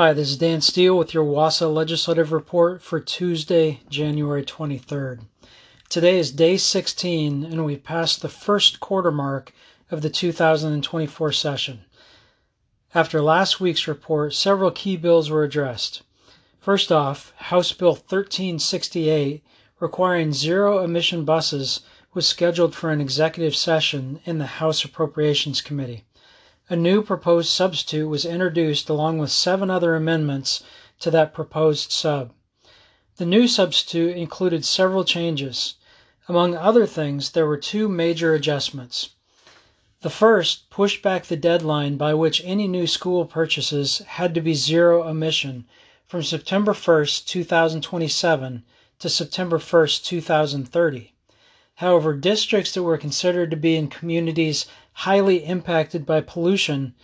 Hi, this is Dan Steele with your WASA Legislative Report for Tuesday, January 23rd. Today is day 16, and we've passed the first quarter mark of the 2024 session. After last week's report, several key bills were addressed. First off, House Bill 1368, requiring zero emission buses, was scheduled for an executive session in the House Appropriations Committee. A new proposed substitute was introduced along with seven other amendments to that proposed sub. The new substitute included several changes. Among other things, there were two major adjustments. The first pushed back the deadline by which any new school purchases had to be zero emission from September 1st, 2027 to September 1st, 2030. However, districts that were considered to be in communities highly impacted by pollution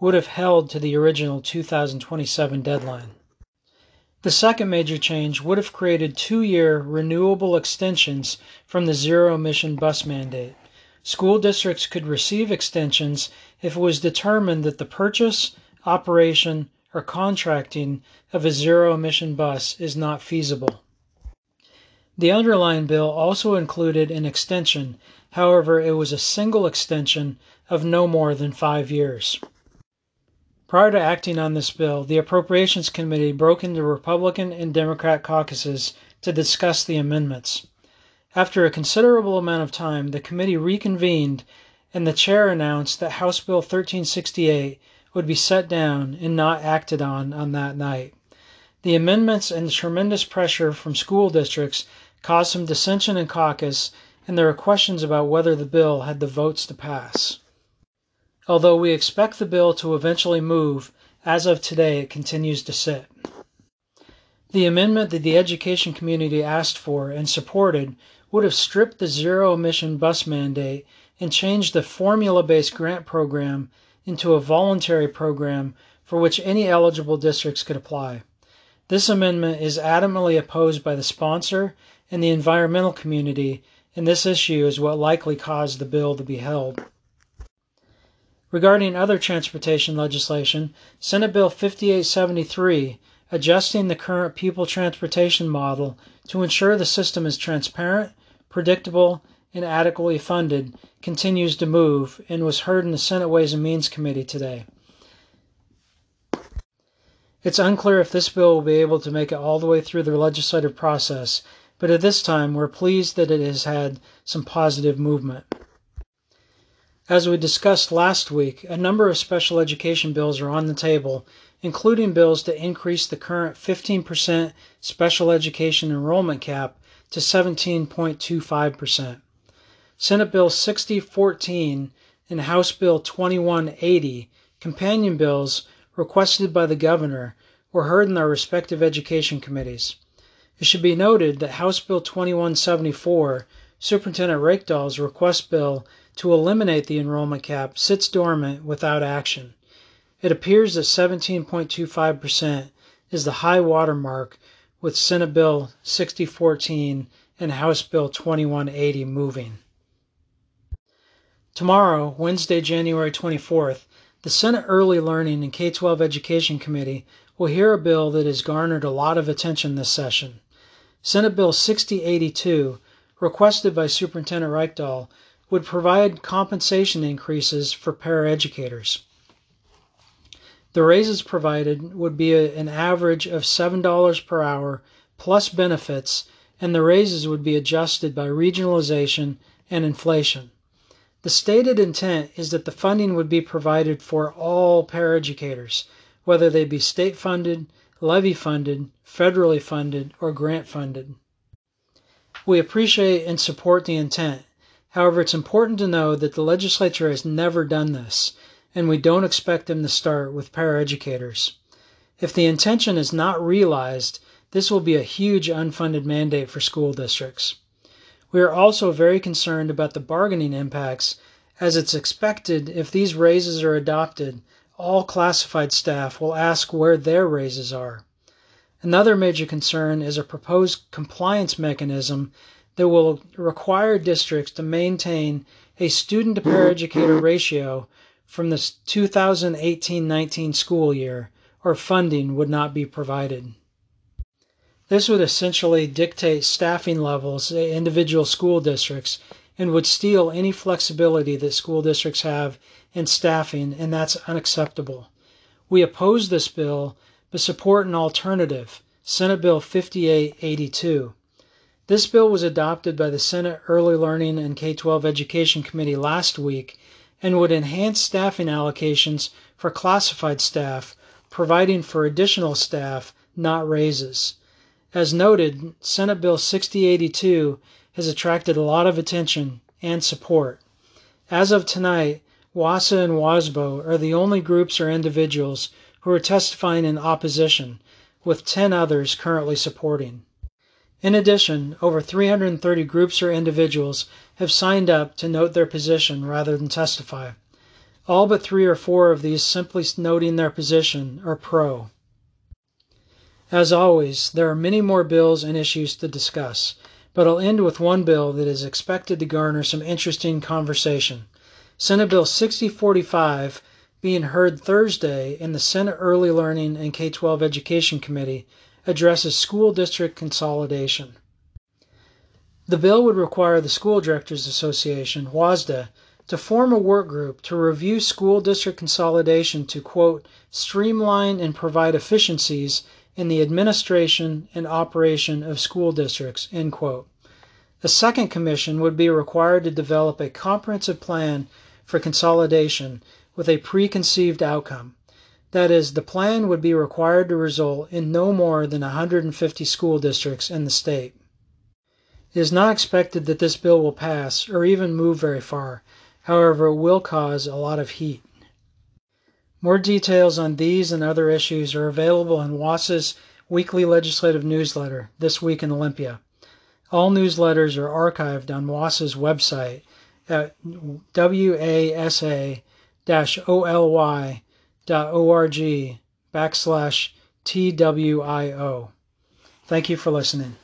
would have held to the original 2027 deadline. The second major change would have created two year renewable extensions from the zero emission bus mandate. School districts could receive extensions if it was determined that the purchase, operation, or contracting of a zero emission bus is not feasible. The underlying bill also included an extension, however, it was a single extension of no more than five years. Prior to acting on this bill, the Appropriations Committee broke into Republican and Democrat caucuses to discuss the amendments. After a considerable amount of time, the committee reconvened and the chair announced that House Bill 1368 would be set down and not acted on on that night. The amendments and the tremendous pressure from school districts caused some dissension in caucus, and there are questions about whether the bill had the votes to pass. Although we expect the bill to eventually move, as of today it continues to sit. The amendment that the education community asked for and supported would have stripped the zero emission bus mandate and changed the formula based grant program into a voluntary program for which any eligible districts could apply. This amendment is adamantly opposed by the sponsor and the environmental community, and this issue is what likely caused the bill to be held. Regarding other transportation legislation, Senate Bill 5873, adjusting the current pupil transportation model to ensure the system is transparent, predictable, and adequately funded, continues to move and was heard in the Senate Ways and Means Committee today. It's unclear if this bill will be able to make it all the way through the legislative process, but at this time we're pleased that it has had some positive movement. As we discussed last week, a number of special education bills are on the table, including bills to increase the current 15% special education enrollment cap to 17.25%. Senate Bill 6014 and House Bill 2180, companion bills requested by the governor, were heard in their respective education committees. It should be noted that House Bill 2174, Superintendent Reykdal's request bill to eliminate the enrollment cap, sits dormant without action. It appears that 17.25% is the high water mark with Senate Bill 6014 and House Bill 2180 moving. Tomorrow, Wednesday, January 24th, the Senate Early Learning and K 12 Education Committee will hear a bill that has garnered a lot of attention this session. Senate Bill 6082, requested by Superintendent Reykdal, would provide compensation increases for paraeducators. The raises provided would be a, an average of $7 per hour plus benefits, and the raises would be adjusted by regionalization and inflation. The stated intent is that the funding would be provided for all paraeducators, whether they be state funded, levy funded, federally funded, or grant funded. We appreciate and support the intent. However, it's important to know that the legislature has never done this, and we don't expect them to start with paraeducators. If the intention is not realized, this will be a huge unfunded mandate for school districts. We are also very concerned about the bargaining impacts, as it's expected if these raises are adopted, all classified staff will ask where their raises are. Another major concern is a proposed compliance mechanism that will require districts to maintain a student to paraeducator ratio from the 2018 19 school year, or funding would not be provided. This would essentially dictate staffing levels at individual school districts and would steal any flexibility that school districts have in staffing, and that's unacceptable. We oppose this bill, but support an alternative, Senate Bill 5882. This bill was adopted by the Senate Early Learning and K 12 Education Committee last week and would enhance staffing allocations for classified staff, providing for additional staff, not raises. As noted, Senate Bill 6082 has attracted a lot of attention and support. As of tonight, WASA and WASBO are the only groups or individuals who are testifying in opposition, with 10 others currently supporting. In addition, over 330 groups or individuals have signed up to note their position rather than testify. All but three or four of these simply noting their position are pro. As always, there are many more bills and issues to discuss, but I'll end with one bill that is expected to garner some interesting conversation. Senate Bill 6045, being heard Thursday in the Senate Early Learning and K 12 Education Committee, addresses school district consolidation. The bill would require the School Directors Association, WSSDA, to form a work group to review school district consolidation to, quote, streamline and provide efficiencies in the administration and operation of school districts, end quote. A second commission would be required to develop a comprehensive plan for consolidation with a preconceived outcome. That is, the plan would be required to result in no more than 150 school districts in the state. It is not expected that this bill will pass or even move very far. However, it will cause a lot of heat. More details on these and other issues are available in WASA's weekly legislative newsletter, This Week in Olympia. All newsletters are archived on WASA's website at wasa-oly org backslash TWIO. Thank you for listening.